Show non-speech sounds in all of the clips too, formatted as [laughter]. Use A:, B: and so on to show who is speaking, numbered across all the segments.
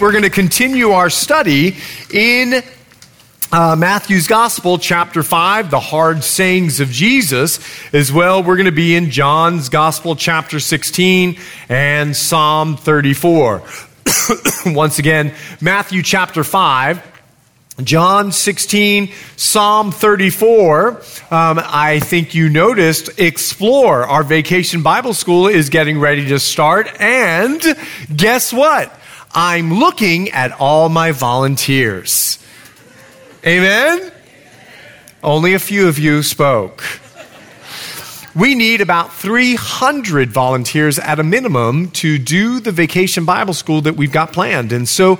A: We're going to continue our study in uh, Matthew's Gospel, chapter 5, the hard sayings of Jesus. As well, we're going to be in John's Gospel, chapter 16, and Psalm 34. [coughs] Once again, Matthew chapter 5. John 16, Psalm 34. Um, I think you noticed Explore, our vacation Bible school, is getting ready to start. And guess what? I'm looking at all my volunteers. Amen? Only a few of you spoke. We need about 300 volunteers at a minimum to do the vacation Bible school that we've got planned. And so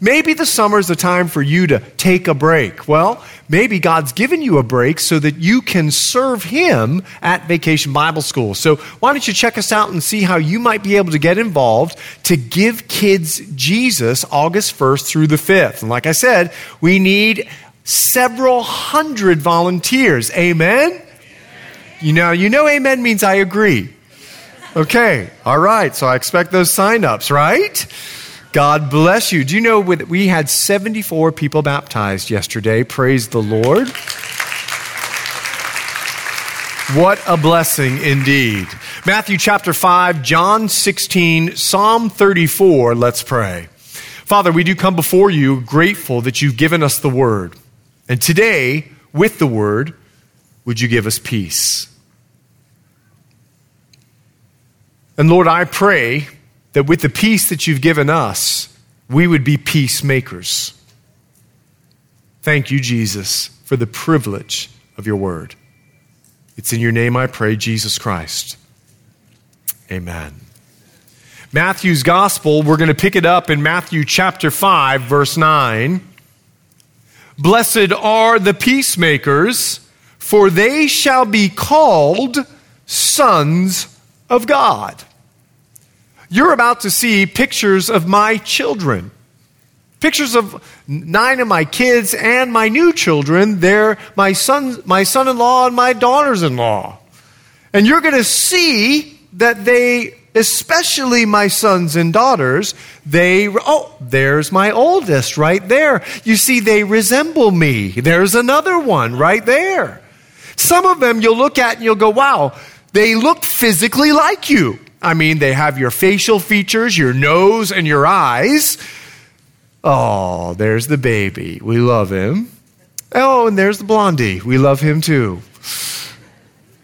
A: maybe the summer is the time for you to take a break. Well, maybe God's given you a break so that you can serve Him at Vacation Bible School. So why don't you check us out and see how you might be able to get involved to give kids Jesus August 1st through the 5th. And like I said, we need several hundred volunteers. Amen? You know, you know amen means I agree. Okay, all right. So I expect those sign-ups, right? God bless you. Do you know we had 74 people baptized yesterday? Praise the Lord. What a blessing indeed. Matthew chapter 5, John 16, Psalm 34. Let's pray. Father, we do come before you grateful that you've given us the word. And today, with the word, would you give us peace? And Lord, I pray that with the peace that you've given us, we would be peacemakers. Thank you, Jesus, for the privilege of your word. It's in your name I pray, Jesus Christ. Amen. Matthew's gospel, we're going to pick it up in Matthew chapter 5, verse 9. Blessed are the peacemakers, for they shall be called sons of God. You're about to see pictures of my children. Pictures of nine of my kids and my new children. They're my son, my son-in-law and my daughters-in-law. And you're going to see that they, especially my sons and daughters, they, oh, there's my oldest right there. You see, they resemble me. There's another one right there. Some of them you'll look at and you'll go, wow, they look physically like you. I mean, they have your facial features, your nose, and your eyes. Oh, there's the baby. We love him. Oh, and there's the blondie. We love him too.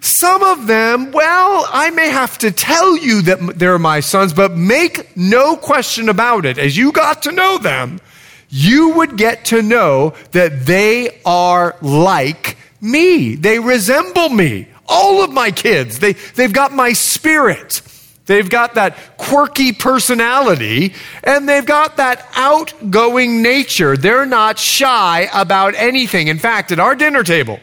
A: Some of them, well, I may have to tell you that they're my sons, but make no question about it. As you got to know them, you would get to know that they are like me. They resemble me. All of my kids, they, they've got my spirit. They've got that quirky personality and they've got that outgoing nature. They're not shy about anything. In fact, at our dinner table,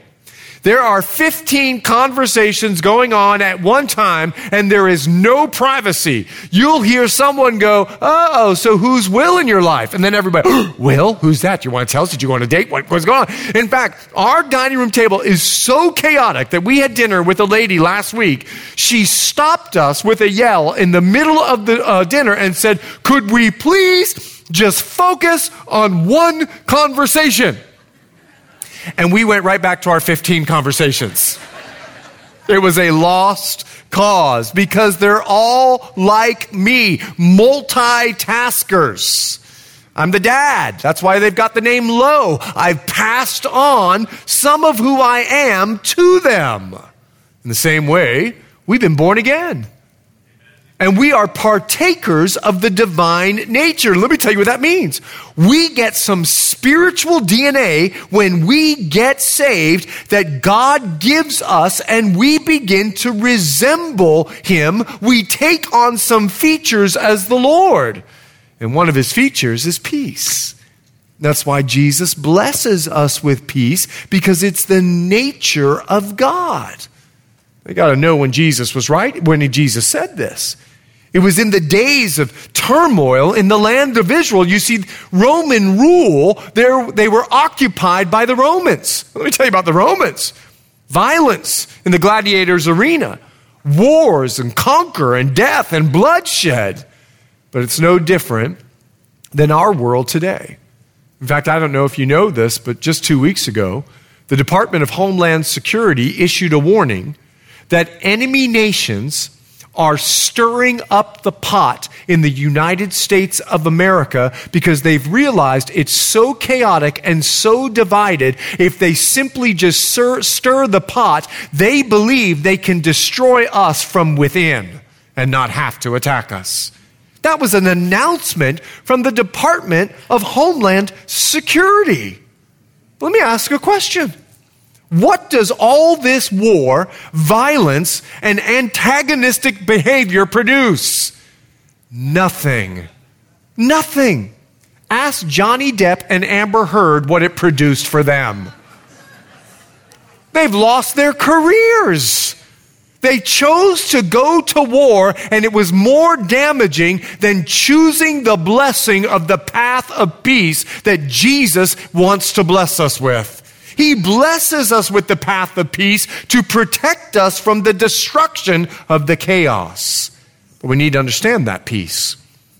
A: there are 15 conversations going on at one time, and there is no privacy. You'll hear someone go, Oh, so who's Will in your life? And then everybody, [gasps] Will? Who's that? You want to tell us? Did you go on a date? What, what's going on? In fact, our dining room table is so chaotic that we had dinner with a lady last week. She stopped us with a yell in the middle of the uh, dinner and said, Could we please just focus on one conversation? And we went right back to our 15 conversations. It was a lost cause because they're all like me, multitaskers. I'm the dad. That's why they've got the name Low. I've passed on some of who I am to them. In the same way, we've been born again and we are partakers of the divine nature. Let me tell you what that means. We get some spiritual DNA when we get saved that God gives us and we begin to resemble Him. We take on some features as the Lord. And one of His features is peace. That's why Jesus blesses us with peace, because it's the nature of God. You got to know when Jesus was right, when Jesus said this. It was in the days of turmoil in the land of Israel. You see, Roman rule, they were occupied by the Romans. Let me tell you about the Romans violence in the gladiators' arena, wars and conquer and death and bloodshed. But it's no different than our world today. In fact, I don't know if you know this, but just two weeks ago, the Department of Homeland Security issued a warning that enemy nations are stirring up the pot in the United States of America because they've realized it's so chaotic and so divided. If they simply just stir, stir the pot, they believe they can destroy us from within and not have to attack us. That was an announcement from the Department of Homeland Security. Let me ask a question. What does all this war, violence, and antagonistic behavior produce? Nothing. Nothing. Ask Johnny Depp and Amber Heard what it produced for them. They've lost their careers. They chose to go to war, and it was more damaging than choosing the blessing of the path of peace that Jesus wants to bless us with. He blesses us with the path of peace to protect us from the destruction of the chaos. But we need to understand that peace.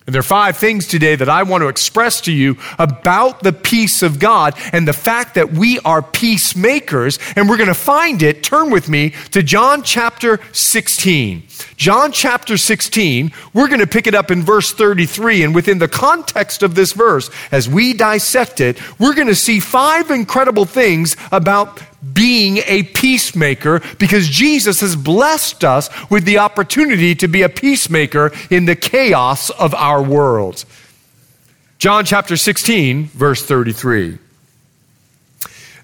A: And there are five things today that I want to express to you about the peace of God and the fact that we are peacemakers. And we're going to find it. Turn with me to John chapter 16. John chapter 16, we're going to pick it up in verse 33. And within the context of this verse, as we dissect it, we're going to see five incredible things about being a peacemaker because Jesus has blessed us with the opportunity to be a peacemaker in the chaos of our world. John chapter 16, verse 33.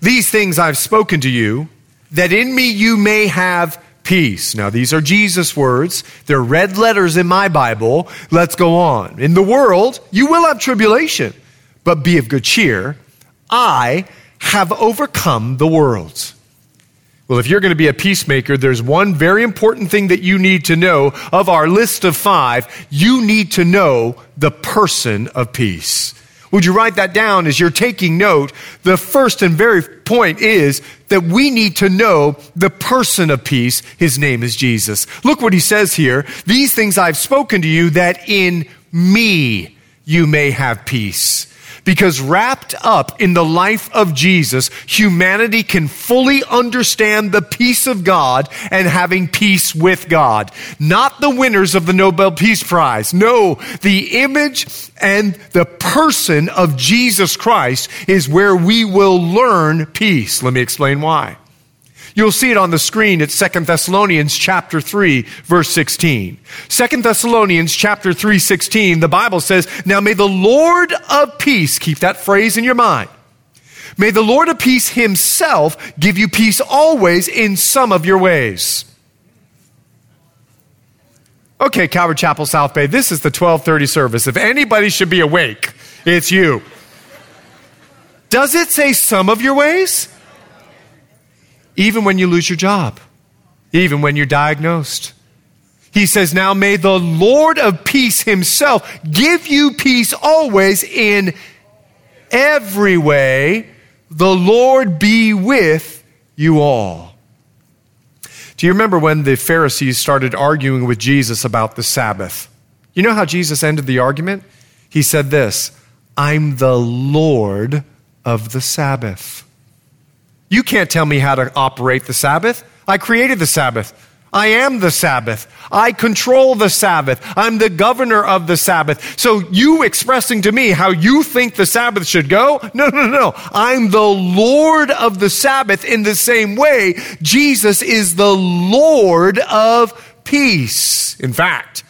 A: These things I've spoken to you, that in me you may have peace. Now, these are Jesus' words. They're red letters in my Bible. Let's go on. In the world, you will have tribulation, but be of good cheer. I have overcome the world. Well, if you're going to be a peacemaker, there's one very important thing that you need to know of our list of five. You need to know the person of peace. Would you write that down as you're taking note? The first and very point is that we need to know the person of peace. His name is Jesus. Look what he says here. These things I've spoken to you that in me you may have peace. Because wrapped up in the life of Jesus, humanity can fully understand the peace of God and having peace with God. Not the winners of the Nobel Peace Prize. No, the image and the person of Jesus Christ is where we will learn peace. Let me explain why. You'll see it on the screen at 2 Thessalonians chapter 3 verse 16. 2 Thessalonians chapter 3 16, the Bible says, "Now may the Lord of peace, keep that phrase in your mind. May the Lord of peace himself give you peace always in some of your ways." Okay, Calvary Chapel South Bay, this is the 1230 service. If anybody should be awake, it's you. Does it say some of your ways? Even when you lose your job, even when you're diagnosed. He says, Now may the Lord of peace himself give you peace always in every way. The Lord be with you all. Do you remember when the Pharisees started arguing with Jesus about the Sabbath? You know how Jesus ended the argument? He said this I'm the Lord of the Sabbath. You can't tell me how to operate the Sabbath. I created the Sabbath. I am the Sabbath. I control the Sabbath. I'm the governor of the Sabbath. So you expressing to me how you think the Sabbath should go? No, no, no. No. I'm the Lord of the Sabbath in the same way. Jesus is the Lord of peace. In fact,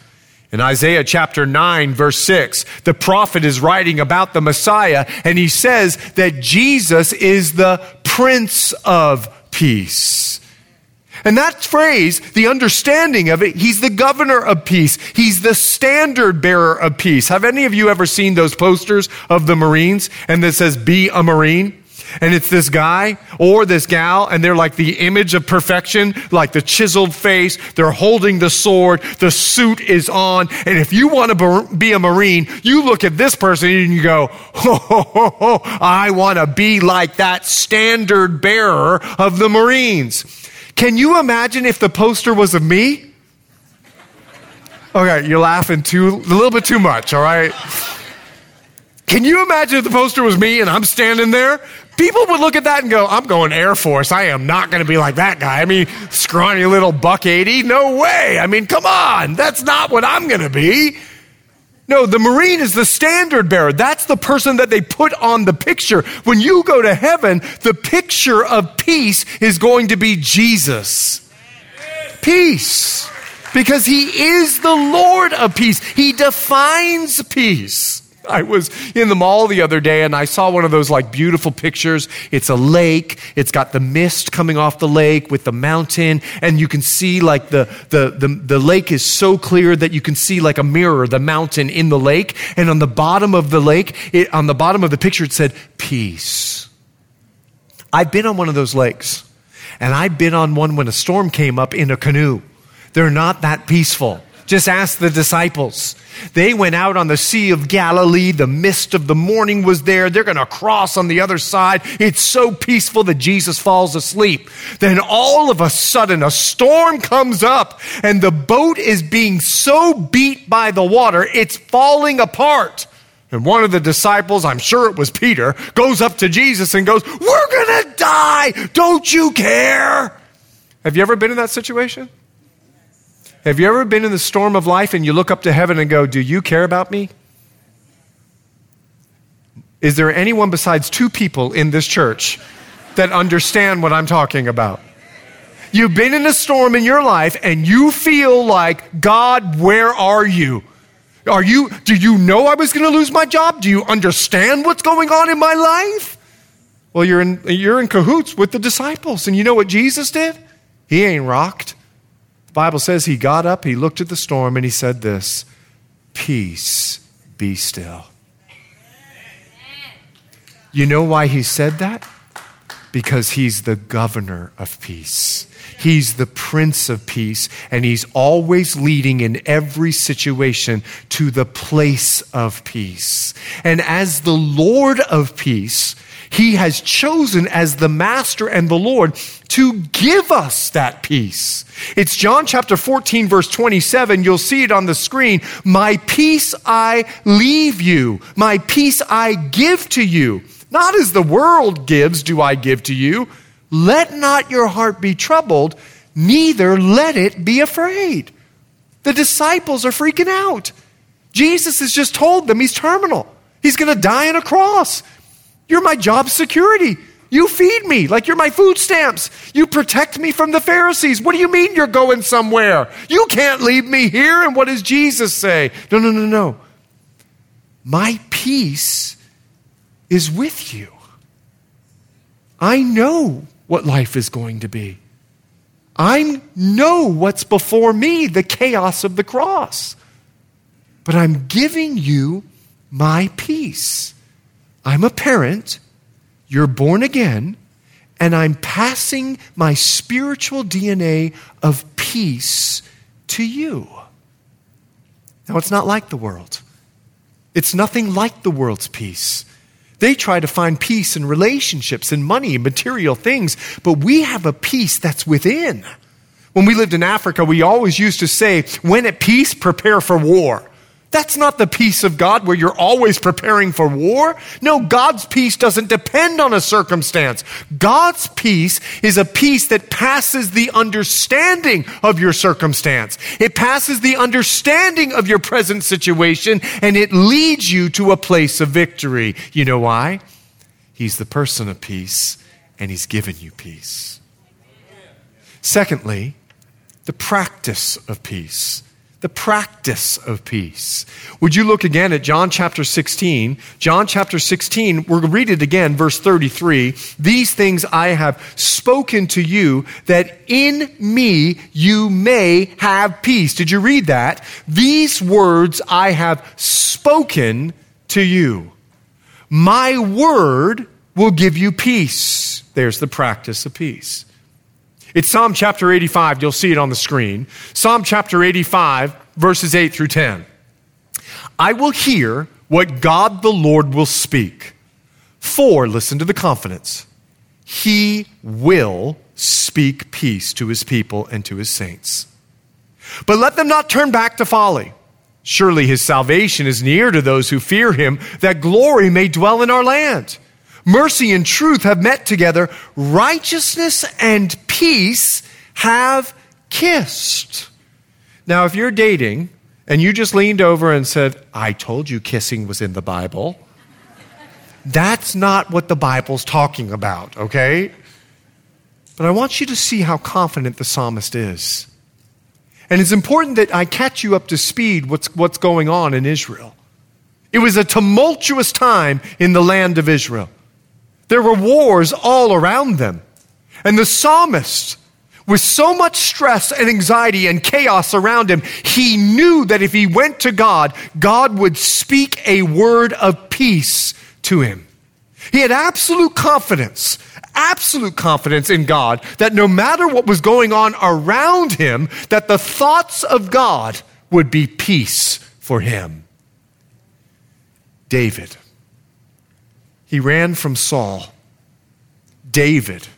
A: in Isaiah chapter 9, verse 6, the prophet is writing about the Messiah, and he says that Jesus is the Prince of Peace. And that phrase, the understanding of it, he's the governor of peace. He's the standard bearer of peace. Have any of you ever seen those posters of the Marines and that says, be a Marine? And it's this guy or this gal, and they're like the image of perfection, like the chiseled face. They're holding the sword. The suit is on. And if you want to be a Marine, you look at this person and you go, ho, ho, ho, ho, I want to be like that standard bearer of the Marines. Can you imagine if the poster was of me? Okay, you're laughing too, a little bit too much, all right? Can you imagine if the poster was me and I'm standing there? People would look at that and go, I'm going Air Force. I am not going to be like that guy. I mean, scrawny little buck 80. No way. I mean, come on. That's not what I'm going to be. No, the Marine is the standard bearer. That's the person that they put on the picture. When you go to heaven, the picture of peace is going to be Jesus. Peace. Because he is the Lord of peace. He defines peace. I was in the mall the other day and I saw one of those like beautiful pictures. It's a lake. It's got the mist coming off the lake with the mountain and you can see like the, the, the, the lake is so clear that you can see like a mirror, the mountain in the lake. And on the bottom of the lake, it, on the bottom of the picture, it said peace. I've been on one of those lakes and I've been on one when a storm came up in a canoe. They're not that peaceful. Just ask the disciples. They went out on the Sea of Galilee. The mist of the morning was there. They're going to cross on the other side. It's so peaceful that Jesus falls asleep. Then all of a sudden, a storm comes up and the boat is being so beat by the water, it's falling apart. And one of the disciples, I'm sure it was Peter, goes up to Jesus and goes, We're going to die. Don't you care? Have you ever been in that situation? Have you ever been in the storm of life and you look up to heaven and go, Do you care about me? Is there anyone besides two people in this church that understand what I'm talking about? You've been in a storm in your life and you feel like, God, where are you? Are you, do you know I was going to lose my job? Do you understand what's going on in my life? Well, you're in, you're in cahoots with the disciples. And you know what Jesus did? He ain't rocked. Bible says he got up, he looked at the storm, and he said this Peace, be still. You know why he said that? Because he's the governor of peace. He's the Prince of Peace, and He's always leading in every situation to the place of peace. And as the Lord of peace, He has chosen as the Master and the Lord to give us that peace. It's John chapter 14, verse 27. You'll see it on the screen. My peace I leave you, my peace I give to you. Not as the world gives, do I give to you. Let not your heart be troubled, neither let it be afraid. The disciples are freaking out. Jesus has just told them he's terminal. He's going to die on a cross. You're my job security. You feed me like you're my food stamps. You protect me from the Pharisees. What do you mean you're going somewhere? You can't leave me here. And what does Jesus say? No, no, no, no. My peace is with you. I know what life is going to be. I know what's before me, the chaos of the cross. But I'm giving you my peace. I'm a parent you're born again, and I'm passing my spiritual DNA of peace to you. Now, it's not like the world. It's nothing like the world's peace. They try to find peace in relationships and money and material things, but we have a peace that's within. When we lived in Africa, we always used to say, when at peace, prepare for war. That's not the peace of God where you're always preparing for war. No, God's peace doesn't depend on a circumstance. God's peace is a peace that passes the understanding of your circumstance. It passes the understanding of your present situation and it leads you to a place of victory. You know why? He's the person of peace and he's given you peace. Secondly, the practice of peace the practice of peace. Would you look again at John chapter 16? John chapter 16, we're going to read it again, verse 33. These things I have spoken to you that in me you may have peace. Did you read that? These words I have spoken to you. My word will give you peace. There's the practice of peace. It's Psalm chapter 85. You'll see it on the screen. Psalm chapter 85, verses 8 through 10. I will hear what God the Lord will speak. For, listen to the confidence, he will speak peace to his people and to his saints. But let them not turn back to folly. Surely his salvation is near to those who fear him, that glory may dwell in our land. Mercy and truth have met together. Righteousness and peace have kissed. Now, if you're dating and you just leaned over and said, I told you kissing was in the Bible, that's not what the Bible's talking about, okay? But I want you to see how confident the psalmist is. And it's important that I catch you up to speed what's, what's going on in Israel. It was a tumultuous time in the land of Israel. There were wars all around them. And the psalmist, with so much stress and anxiety and chaos around him, he knew that if he went to God, God would speak a word of peace to him. He had absolute confidence, absolute confidence in God that no matter what was going on around him, that the thoughts of God would be peace for him. David. He ran from Saul. David.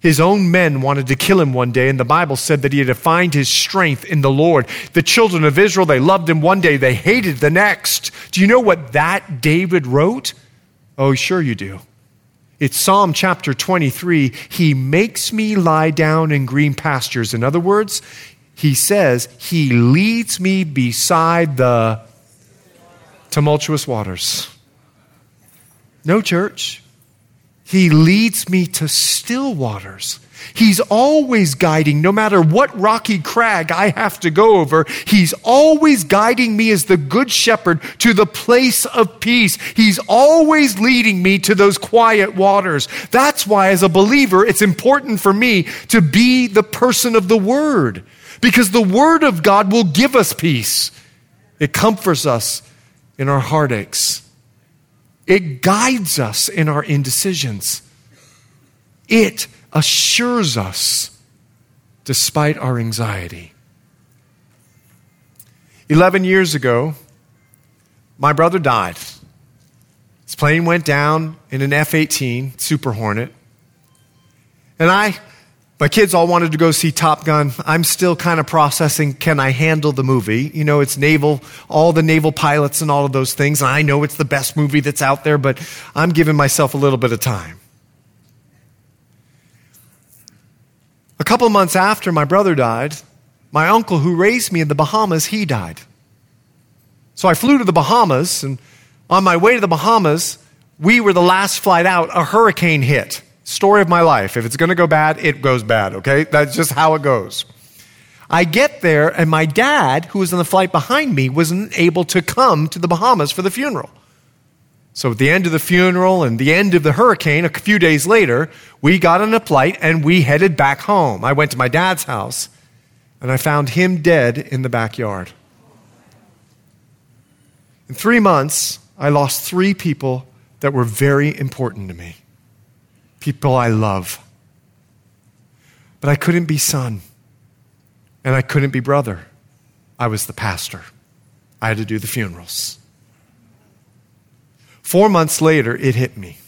A: His own men wanted to kill him one day, and the Bible said that he had to find his strength in the Lord. The children of Israel, they loved him one day, they hated the next. Do you know what that David wrote? Oh, sure you do. It's Psalm chapter 23. He makes me lie down in green pastures. In other words, he says, He leads me beside the tumultuous waters. No, church. He leads me to still waters. He's always guiding, no matter what rocky crag I have to go over. He's always guiding me as the good shepherd to the place of peace. He's always leading me to those quiet waters. That's why, as a believer, it's important for me to be the person of the Word, because the Word of God will give us peace. It comforts us in our heartaches. It guides us in our indecisions. It assures us despite our anxiety. 11 years ago, my brother died. His plane went down in an F 18 Super Hornet. And I my kids all wanted to go see Top Gun. I'm still kind of processing can I handle the movie? You know, it's naval, all the naval pilots and all of those things. And I know it's the best movie that's out there, but I'm giving myself a little bit of time. A couple months after my brother died, my uncle who raised me in the Bahamas, he died. So I flew to the Bahamas, and on my way to the Bahamas, we were the last flight out. A hurricane hit. Story of my life. If it's going to go bad, it goes bad, okay? That's just how it goes. I get there, and my dad, who was on the flight behind me, wasn't able to come to the Bahamas for the funeral. So, at the end of the funeral and the end of the hurricane, a few days later, we got on a flight and we headed back home. I went to my dad's house and I found him dead in the backyard. In three months, I lost three people that were very important to me people I love. But I couldn't be son, and I couldn't be brother. I was the pastor. I had to do the funerals. Four months later, it hit me.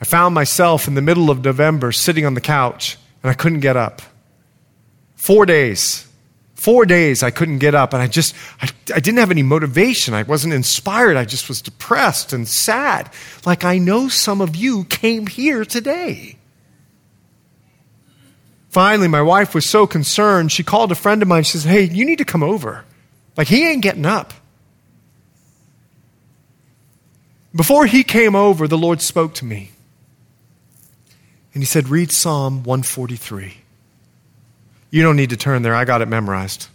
A: I found myself in the middle of November sitting on the couch, and I couldn't get up. Four days. Four days I couldn't get up, and I just, I, I, didn't have any motivation. I wasn't inspired. I just was depressed and sad. Like I know some of you came here today. Finally, my wife was so concerned, she called a friend of mine. She says, Hey, you need to come over. Like, he ain't getting up. Before he came over, the Lord spoke to me. And he said, Read Psalm 143. You don't need to turn there, I got it memorized.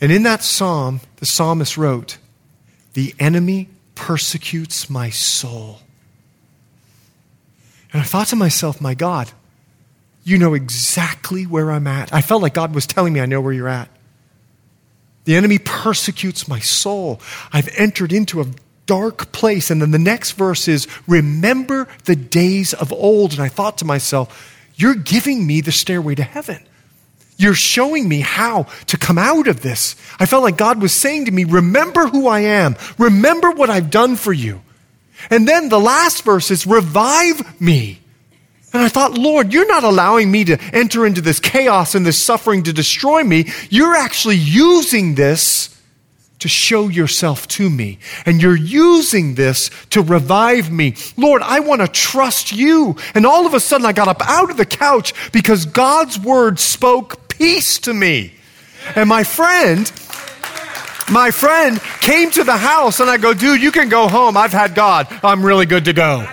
A: And in that psalm, the psalmist wrote, The enemy persecutes my soul. And I thought to myself, my God, you know exactly where I'm at. I felt like God was telling me, I know where you're at. The enemy persecutes my soul. I've entered into a dark place. And then the next verse is, Remember the days of old. And I thought to myself, You're giving me the stairway to heaven. You're showing me how to come out of this. I felt like God was saying to me, Remember who I am. Remember what I've done for you. And then the last verse is, Revive me. And I thought, Lord, you're not allowing me to enter into this chaos and this suffering to destroy me. You're actually using this to show yourself to me. And you're using this to revive me. Lord, I want to trust you. And all of a sudden, I got up out of the couch because God's word spoke peace to me. And my friend, my friend came to the house and I go, dude, you can go home. I've had God. I'm really good to go.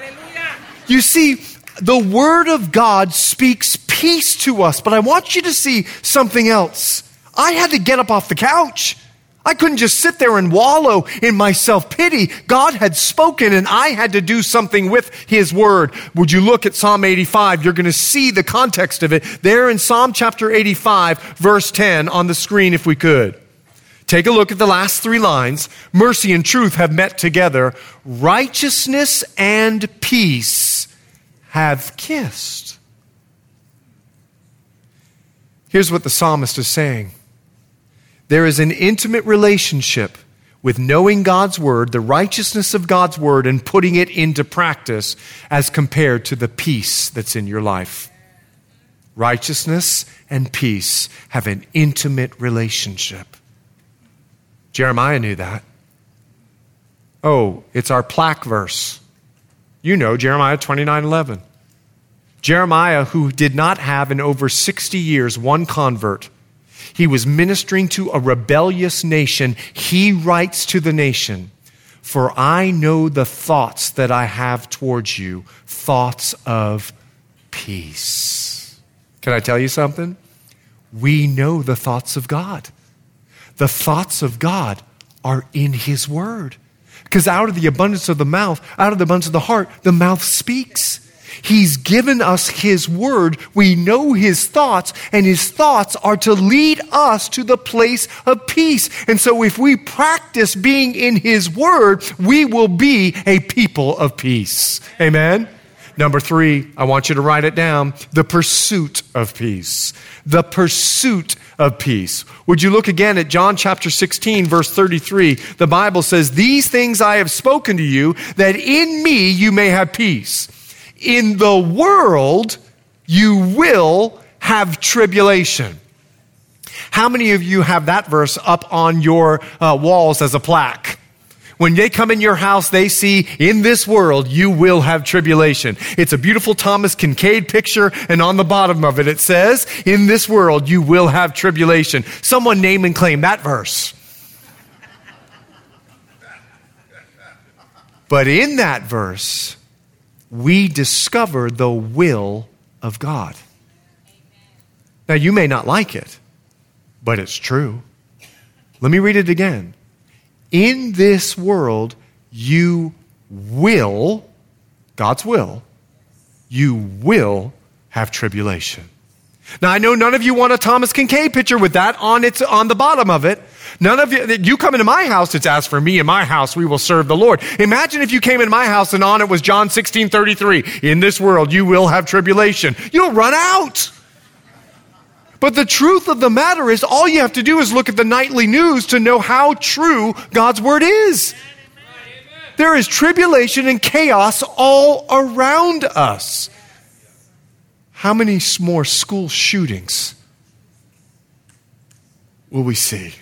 A: You see, the Word of God speaks peace to us, but I want you to see something else. I had to get up off the couch. I couldn't just sit there and wallow in my self pity. God had spoken and I had to do something with His Word. Would you look at Psalm 85? You're going to see the context of it there in Psalm chapter 85, verse 10 on the screen if we could. Take a look at the last three lines. Mercy and truth have met together. Righteousness and peace have kissed. Here's what the psalmist is saying there is an intimate relationship with knowing God's word, the righteousness of God's word, and putting it into practice as compared to the peace that's in your life. Righteousness and peace have an intimate relationship. Jeremiah knew that. Oh, it's our plaque verse. You know Jeremiah 29 11. Jeremiah, who did not have in over 60 years one convert, he was ministering to a rebellious nation. He writes to the nation, For I know the thoughts that I have towards you, thoughts of peace. Can I tell you something? We know the thoughts of God. The thoughts of God are in His Word. Because out of the abundance of the mouth, out of the abundance of the heart, the mouth speaks. He's given us His Word. We know His thoughts, and His thoughts are to lead us to the place of peace. And so, if we practice being in His Word, we will be a people of peace. Amen? Number three, I want you to write it down the pursuit of peace. The pursuit of peace. Would you look again at John chapter 16, verse 33? The Bible says, These things I have spoken to you, that in me you may have peace. In the world you will have tribulation. How many of you have that verse up on your uh, walls as a plaque? When they come in your house, they see in this world you will have tribulation. It's a beautiful Thomas Kinkade picture, and on the bottom of it, it says, In this world you will have tribulation. Someone name and claim that verse. But in that verse, we discover the will of God. Now, you may not like it, but it's true. Let me read it again in this world, you will, God's will, you will have tribulation. Now, I know none of you want a Thomas Kinkade picture with that on, its, on the bottom of it. None of you, you come into my house, it's asked for me In my house, we will serve the Lord. Imagine if you came in my house and on it was John 16 33. In this world, you will have tribulation. You'll run out. But the truth of the matter is, all you have to do is look at the nightly news to know how true God's word is. There is tribulation and chaos all around us. How many more school shootings will we see?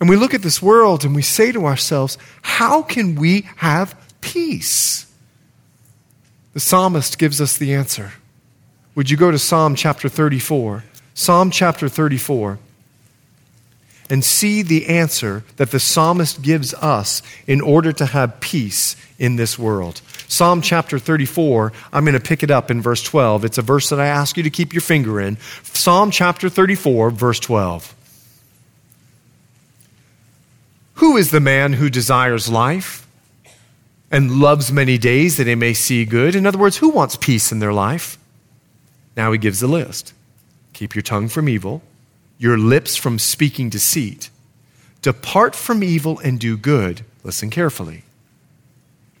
A: And we look at this world and we say to ourselves, how can we have peace? The psalmist gives us the answer. Would you go to Psalm chapter 34? Psalm chapter 34 and see the answer that the psalmist gives us in order to have peace in this world. Psalm chapter 34, I'm going to pick it up in verse 12. It's a verse that I ask you to keep your finger in. Psalm chapter 34, verse 12. Who is the man who desires life and loves many days that he may see good? In other words, who wants peace in their life? Now he gives the list keep your tongue from evil, your lips from speaking deceit. Depart from evil and do good. Listen carefully.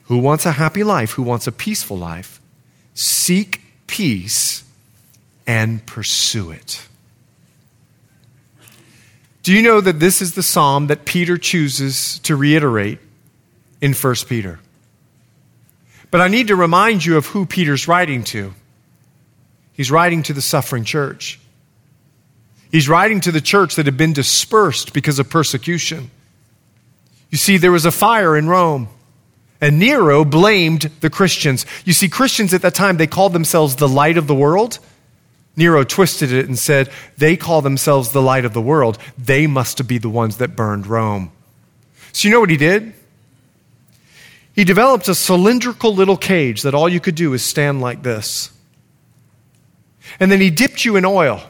A: Who wants a happy life? Who wants a peaceful life? Seek peace and pursue it. Do you know that this is the psalm that Peter chooses to reiterate in 1 Peter? But I need to remind you of who Peter's writing to. He's writing to the suffering church. He's writing to the church that had been dispersed because of persecution. You see, there was a fire in Rome, and Nero blamed the Christians. You see, Christians at that time, they called themselves the light of the world. Nero twisted it and said, They call themselves the light of the world. They must be the ones that burned Rome. So, you know what he did? He developed a cylindrical little cage that all you could do is stand like this. And then he dipped you in oil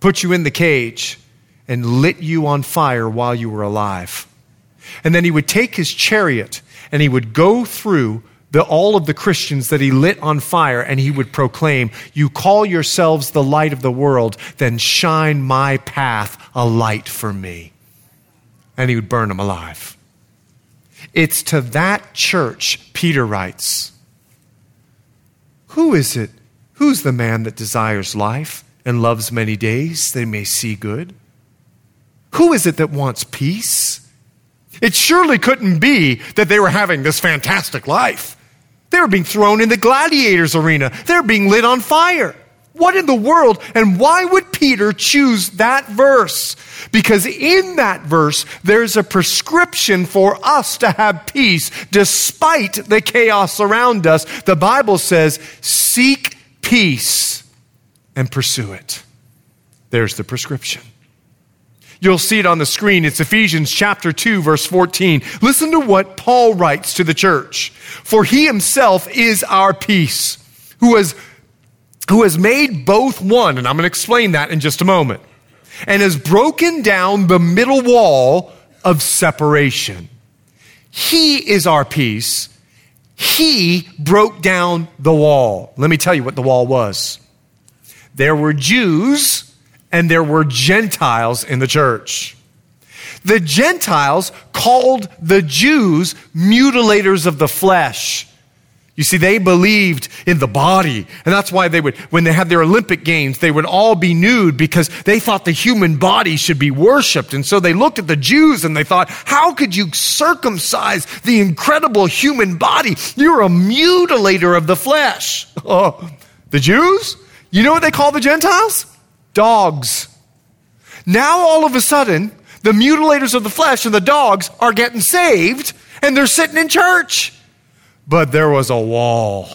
A: put you in the cage, and lit you on fire while you were alive. And then he would take his chariot and he would go through the, all of the Christians that he lit on fire and he would proclaim, You call yourselves the light of the world, then shine my path a light for me. And he would burn them alive. It's to that church, Peter writes, Who is it? Who's the man that desires life? and loves many days, they may see good. Who is it that wants peace? It surely couldn't be that they were having this fantastic life. They were being thrown in the gladiators arena. They're being lit on fire. What in the world? And why would Peter choose that verse? Because in that verse, there's a prescription for us to have peace despite the chaos around us. The Bible says, seek peace and pursue it. There's the prescription. You'll see it on the screen. It's Ephesians chapter 2, verse 14. Listen to what Paul writes to the church. For he himself is our peace, who has, who has made both one, and I'm going to explain that in just a moment, and has broken down the middle wall of separation. He is our peace. He broke down the wall. Let me tell you what the wall was. There were Jews and there were Gentiles in the church. The Gentiles called the Jews mutilators of the flesh. You see, they believed in the body. And that's why they would, when they had their Olympic games, they would all be nude because they thought the human body should be worshiped. And so they looked at the Jews and they thought, how could you circumcise the incredible human body? You're a mutilator of the flesh. [laughs] Oh, the Jews? You know what they call the Gentiles? Dogs. Now, all of a sudden, the mutilators of the flesh and the dogs are getting saved and they're sitting in church. But there was a wall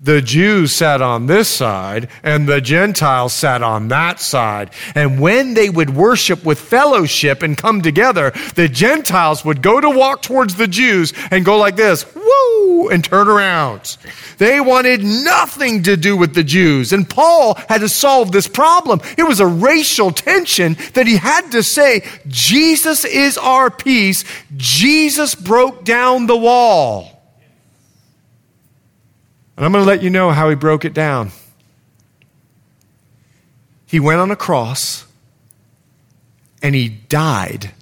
A: the Jews sat on this side and the Gentiles sat on that side. And when they would worship with fellowship and come together, the Gentiles would go to walk towards the Jews and go like this, woo, and turn around. They wanted nothing to do with the Jews. And Paul had to solve this problem. It was a racial tension that he had to say, Jesus is our peace. Jesus broke down the wall. And I'm going to let you know how he broke it down. He went on a cross and he died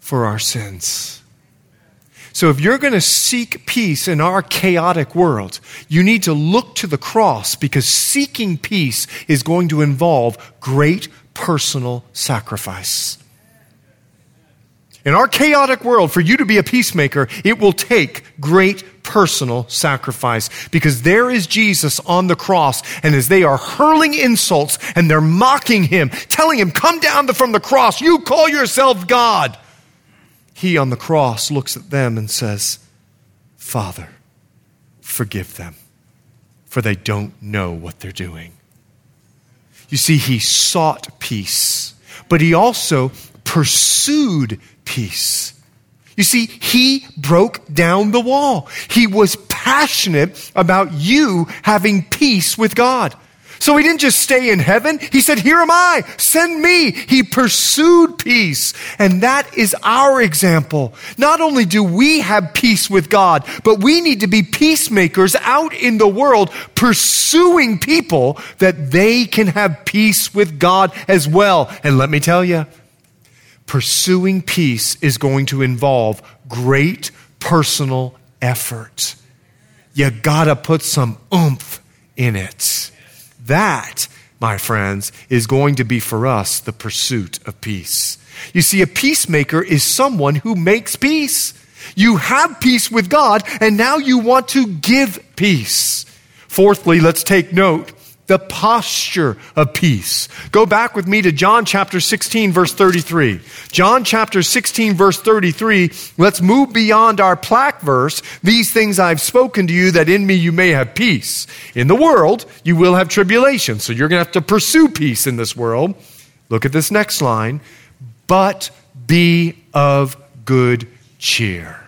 A: for our sins. So, if you're going to seek peace in our chaotic world, you need to look to the cross because seeking peace is going to involve great personal sacrifice. In our chaotic world, for you to be a peacemaker, it will take great personal sacrifice because there is Jesus on the cross. And as they are hurling insults and they're mocking him, telling him, Come down from the cross, you call yourself God. He on the cross looks at them and says, Father, forgive them, for they don't know what they're doing. You see, he sought peace, but he also pursued peace. You see, he broke down the wall. He was passionate about you having peace with God. So he didn't just stay in heaven. He said, Here am I, send me. He pursued peace. And that is our example. Not only do we have peace with God, but we need to be peacemakers out in the world, pursuing people that they can have peace with God as well. And let me tell you, pursuing peace is going to involve great personal effort. You gotta put some oomph in it. That, my friends, is going to be for us the pursuit of peace. You see, a peacemaker is someone who makes peace. You have peace with God, and now you want to give peace. Fourthly, let's take note the posture of peace. Go back with me to John chapter 16, verse 33. John chapter 16, verse 33. Let's move beyond our plaque verse. These things I've spoken to you that in me you may have peace. In the world, you will have tribulation. So you're going to have to pursue peace in this world. Look at this next line. But be of good cheer.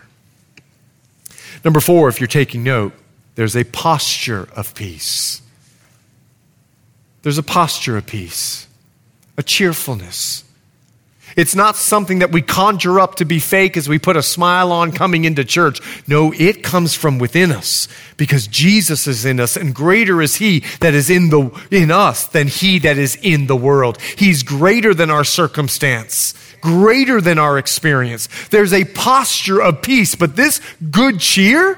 A: Number four, if you're taking note, there's a posture of peace. There's a posture of peace, a cheerfulness. It's not something that we conjure up to be fake as we put a smile on coming into church. No, it comes from within us because Jesus is in us and greater is he that is in the in us than he that is in the world. He's greater than our circumstance, greater than our experience. There's a posture of peace, but this good cheer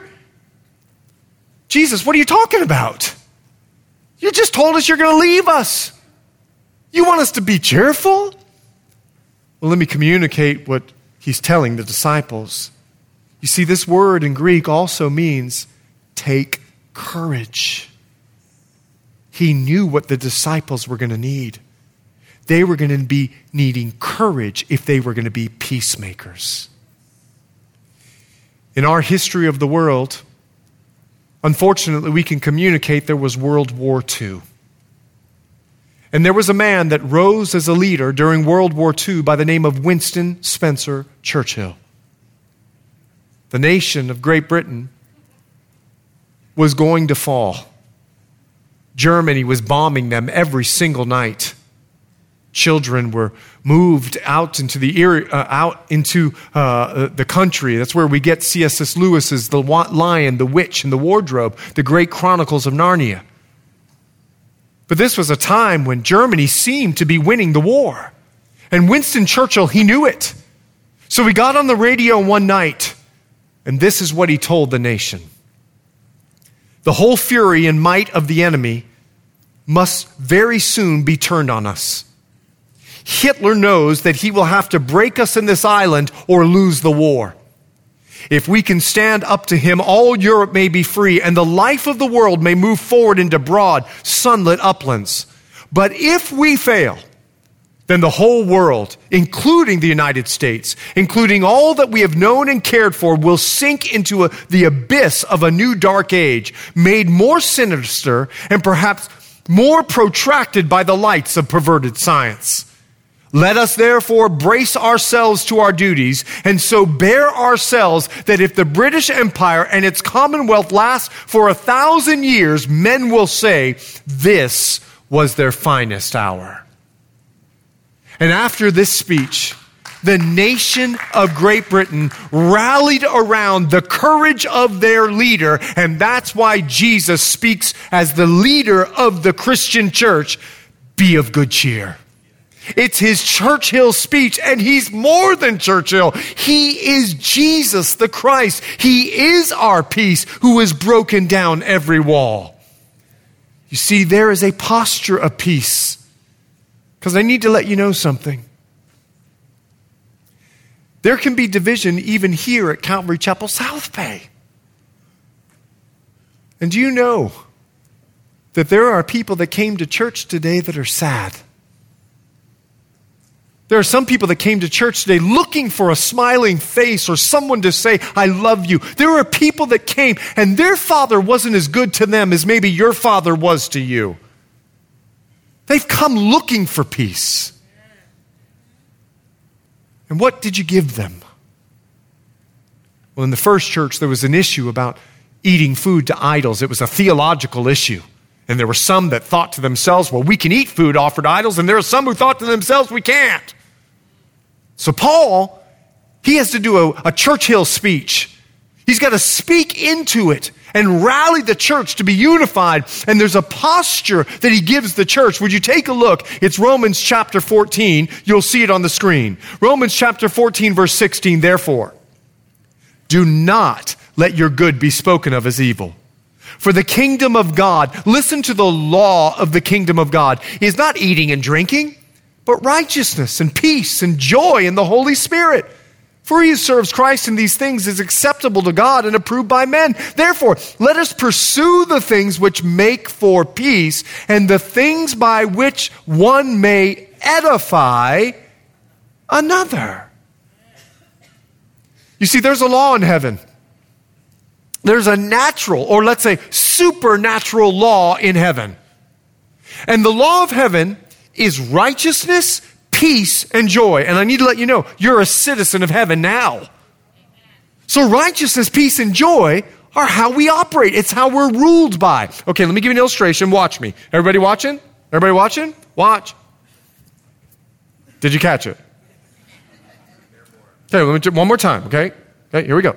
A: Jesus, what are you talking about? You just told us you're going to leave us. You want us to be cheerful? Well, let me communicate what he's telling the disciples. You see, this word in Greek also means take courage. He knew what the disciples were going to need. They were going to be needing courage if they were going to be peacemakers. In our history of the world, Unfortunately, we can communicate there was World War II. And there was a man that rose as a leader during World War II by the name of Winston Spencer Churchill. The nation of Great Britain was going to fall. Germany was bombing them every single night children were moved out into the uh, out into uh, the country. That's where we get C.S. Lewis's The Lion, the Witch, and the Wardrobe, the great chronicles of Narnia. But this was a time when Germany seemed to be winning the war. And Winston Churchill, he knew it. So he got on the radio one night, and this is what he told the nation The whole fury and might of the enemy must very soon be turned on us. Hitler knows that he will have to break us in this island or lose the war. If we can stand up to him, all Europe may be free and the life of the world may move forward into broad, sunlit uplands. But if we fail, then the whole world, including the United States, including all that we have known and cared for, will sink into a, the abyss of a new dark age, made more sinister and perhaps more protracted by the lights of perverted science. Let us therefore brace ourselves to our duties and so bear ourselves that if the British Empire and its Commonwealth last for a thousand years, men will say, This was their finest hour. And after this speech, the nation of Great Britain rallied around the courage of their leader, and that's why Jesus speaks as the leader of the Christian church be of good cheer. It's his Churchill speech, and he's more than Churchill. He is Jesus the Christ. He is our peace who has broken down every wall. You see, there is a posture of peace. Because I need to let you know something. There can be division even here at Calvary Chapel South Bay. And do you know that there are people that came to church today that are sad? There are some people that came to church today looking for a smiling face or someone to say, I love you. There are people that came and their father wasn't as good to them as maybe your father was to you. They've come looking for peace. And what did you give them? Well, in the first church, there was an issue about eating food to idols, it was a theological issue. And there were some that thought to themselves, well, we can eat food offered to idols. And there are some who thought to themselves, we can't. So Paul, he has to do a, a Churchill speech. He's got to speak into it and rally the church to be unified. And there's a posture that he gives the church. Would you take a look? It's Romans chapter 14. You'll see it on the screen. Romans chapter 14, verse 16. Therefore, do not let your good be spoken of as evil. For the kingdom of God, listen to the law of the kingdom of God, is not eating and drinking, but righteousness and peace and joy in the Holy Spirit. For he who serves Christ in these things is acceptable to God and approved by men. Therefore, let us pursue the things which make for peace and the things by which one may edify another. You see, there's a law in heaven. There's a natural, or let's say supernatural law in heaven. And the law of heaven is righteousness, peace, and joy. And I need to let you know, you're a citizen of heaven now. So righteousness, peace, and joy are how we operate. It's how we're ruled by. Okay, let me give you an illustration. Watch me. Everybody watching? Everybody watching? Watch. Did you catch it? Okay, let me do one more time, okay? Okay, here we go.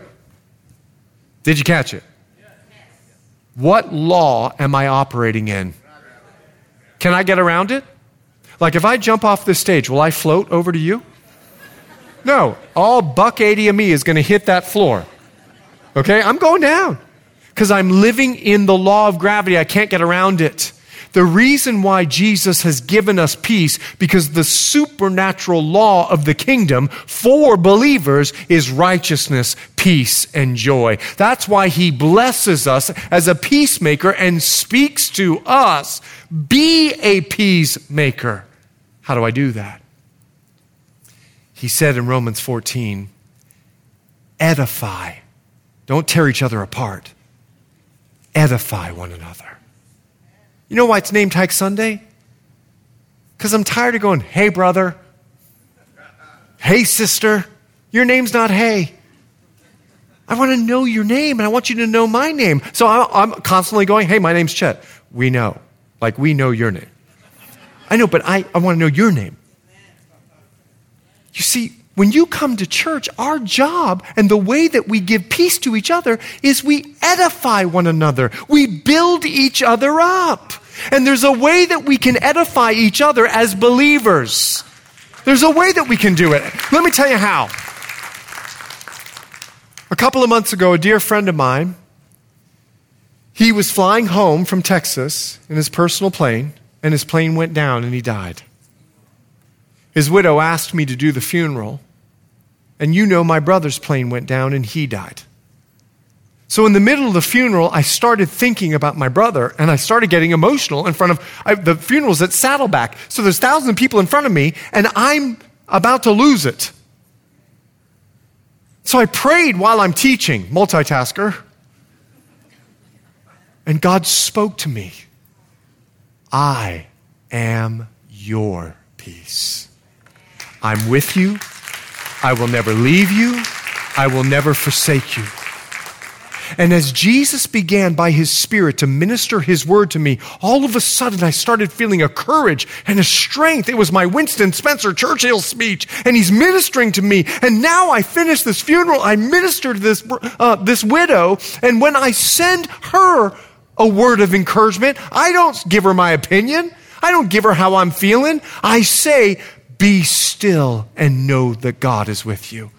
A: Did you catch it? What law am I operating in? Can I get around it? Like if I jump off this stage, will I float over to you? No. All buck 80 of me is going to hit that floor. Okay? I'm going down because I'm living in the law of gravity. I can't get around it. The reason why Jesus has given us peace, because the supernatural law of the kingdom for believers is righteousness, peace, and joy. That's why he blesses us as a peacemaker and speaks to us be a peacemaker. How do I do that? He said in Romans 14, edify. Don't tear each other apart. Edify one another. You know why it's named Hike Sunday? Because I'm tired of going, hey, brother. Hey, sister. Your name's not hey. I want to know your name and I want you to know my name. So I'm constantly going, hey, my name's Chet. We know. Like we know your name. I know, but I, I want to know your name. You see, when you come to church, our job and the way that we give peace to each other is we edify one another. We build each other up. And there's a way that we can edify each other as believers. There's a way that we can do it. Let me tell you how. A couple of months ago, a dear friend of mine, he was flying home from Texas in his personal plane, and his plane went down and he died. His widow asked me to do the funeral, and you know my brother's plane went down and he died. So, in the middle of the funeral, I started thinking about my brother and I started getting emotional in front of I, the funeral's at Saddleback. So, there's thousands of people in front of me and I'm about to lose it. So, I prayed while I'm teaching, multitasker. And God spoke to me I am your peace. I'm with you. I will never leave you. I will never forsake you. And as Jesus began by his Spirit to minister his word to me, all of a sudden I started feeling a courage and a strength. It was my Winston Spencer Churchill speech, and he's ministering to me. And now I finish this funeral. I minister to this, uh, this widow, and when I send her a word of encouragement, I don't give her my opinion. I don't give her how I'm feeling. I say, be still and know that God is with you.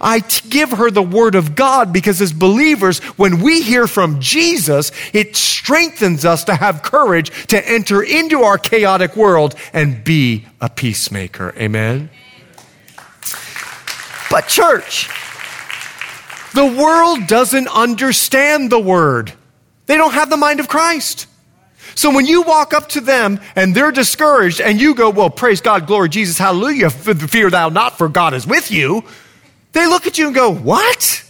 A: I give her the word of God because as believers, when we hear from Jesus, it strengthens us to have courage to enter into our chaotic world and be a peacemaker. Amen. But church, the world doesn't understand the word. They don't have the mind of Christ. So when you walk up to them and they're discouraged and you go, well, praise God, glory Jesus, hallelujah, fear thou not for God is with you. They look at you and go, What?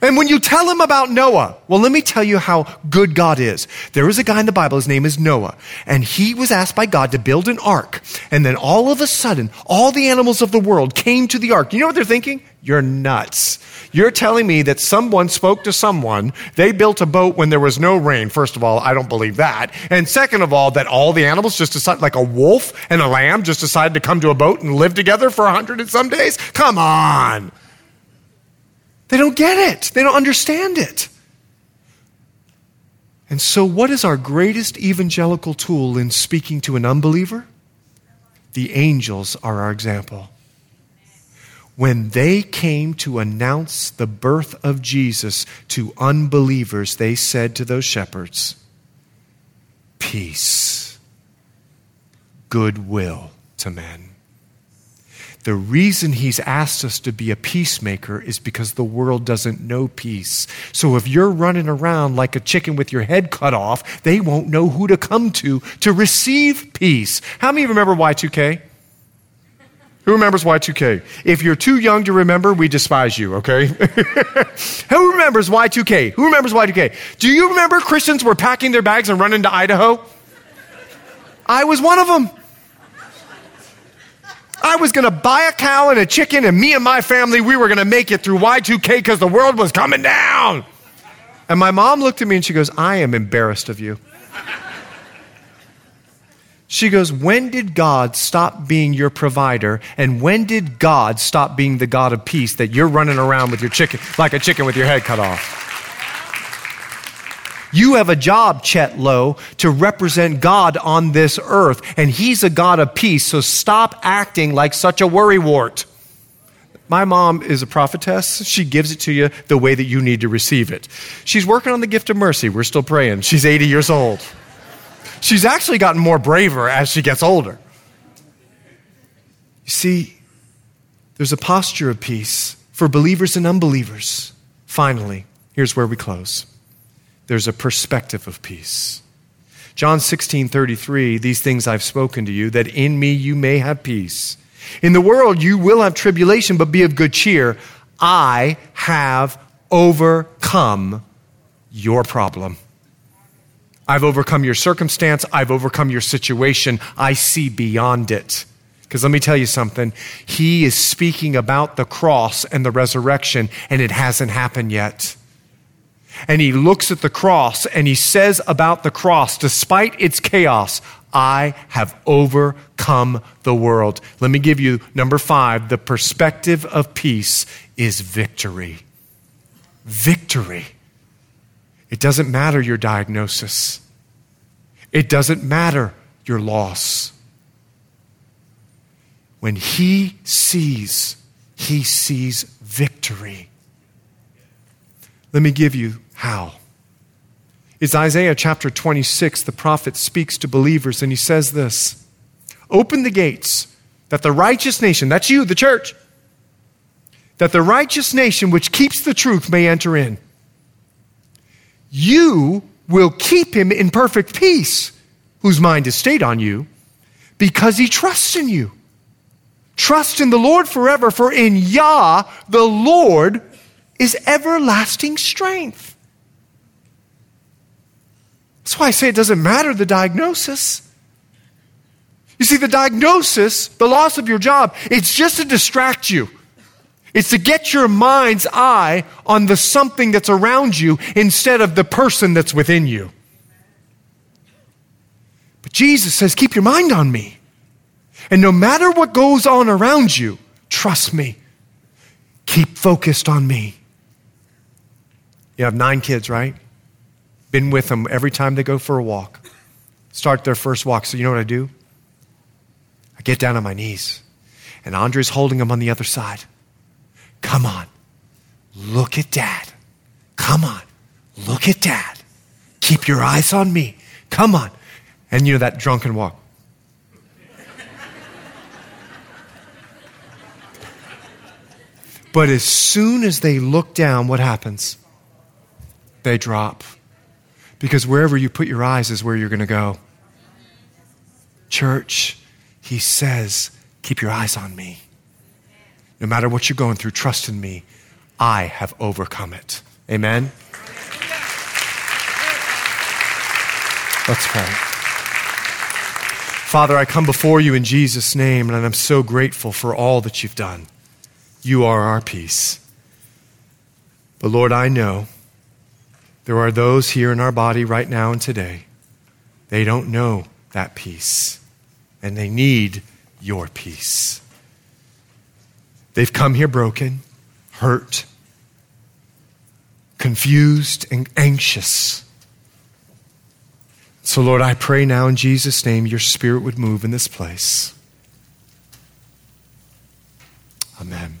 A: And when you tell him about Noah, well, let me tell you how good God is. There is a guy in the Bible, his name is Noah, and he was asked by God to build an ark. And then all of a sudden, all the animals of the world came to the ark. You know what they're thinking? You're nuts. You're telling me that someone spoke to someone, they built a boat when there was no rain. First of all, I don't believe that. And second of all, that all the animals just decided, like a wolf and a lamb, just decided to come to a boat and live together for a hundred and some days? Come on. They don't get it, they don't understand it. And so, what is our greatest evangelical tool in speaking to an unbeliever? The angels are our example. When they came to announce the birth of Jesus to unbelievers, they said to those shepherds, Peace, goodwill to men. The reason he's asked us to be a peacemaker is because the world doesn't know peace. So if you're running around like a chicken with your head cut off, they won't know who to come to to receive peace. How many remember Y2K? Who remembers Y2K? If you're too young to remember, we despise you, okay? [laughs] Who remembers Y2K? Who remembers Y2K? Do you remember Christians were packing their bags and running to Idaho? I was one of them. I was going to buy a cow and a chicken, and me and my family, we were going to make it through Y2K because the world was coming down. And my mom looked at me and she goes, I am embarrassed of you. She goes, When did God stop being your provider? And when did God stop being the God of peace that you're running around with your chicken, like a chicken with your head cut off? You have a job, Chet Lowe, to represent God on this earth, and He's a God of peace, so stop acting like such a worrywart. My mom is a prophetess. She gives it to you the way that you need to receive it. She's working on the gift of mercy. We're still praying. She's 80 years old. She's actually gotten more braver as she gets older. You see, there's a posture of peace for believers and unbelievers. Finally, here's where we close there's a perspective of peace. John 16, 33, these things I've spoken to you, that in me you may have peace. In the world you will have tribulation, but be of good cheer. I have overcome your problem. I've overcome your circumstance. I've overcome your situation. I see beyond it. Because let me tell you something. He is speaking about the cross and the resurrection, and it hasn't happened yet and he looks at the cross and he says about the cross, despite its chaos, I have overcome the world. Let me give you number five the perspective of peace is victory. Victory. It doesn't matter your diagnosis, it doesn't matter your loss. When he sees, he sees victory. Let me give you how. It's Isaiah chapter 26. The prophet speaks to believers and he says this Open the gates that the righteous nation, that's you, the church, that the righteous nation which keeps the truth may enter in. You will keep him in perfect peace, whose mind is stayed on you, because he trusts in you. Trust in the Lord forever, for in Yah, the Lord, is everlasting strength. That's why I say it doesn't matter the diagnosis. You see, the diagnosis, the loss of your job, it's just to distract you. It's to get your mind's eye on the something that's around you instead of the person that's within you. But Jesus says, keep your mind on me. And no matter what goes on around you, trust me. Keep focused on me. You have nine kids, right? Been with them every time they go for a walk. Start their first walk. So, you know what I do? I get down on my knees, and Andre's holding them on the other side. Come on, look at dad. Come on, look at dad. Keep your eyes on me. Come on. And you know that drunken walk. But as soon as they look down, what happens? they drop. Because wherever you put your eyes is where you're going to go. Church, he says, keep your eyes on me. No matter what you're going through, trust in me. I have overcome it. Amen. Let's pray. Father, I come before you in Jesus' name, and I'm so grateful for all that you've done. You are our peace. But Lord, I know there are those here in our body right now and today. They don't know that peace, and they need your peace. They've come here broken, hurt, confused, and anxious. So, Lord, I pray now in Jesus' name your spirit would move in this place. Amen.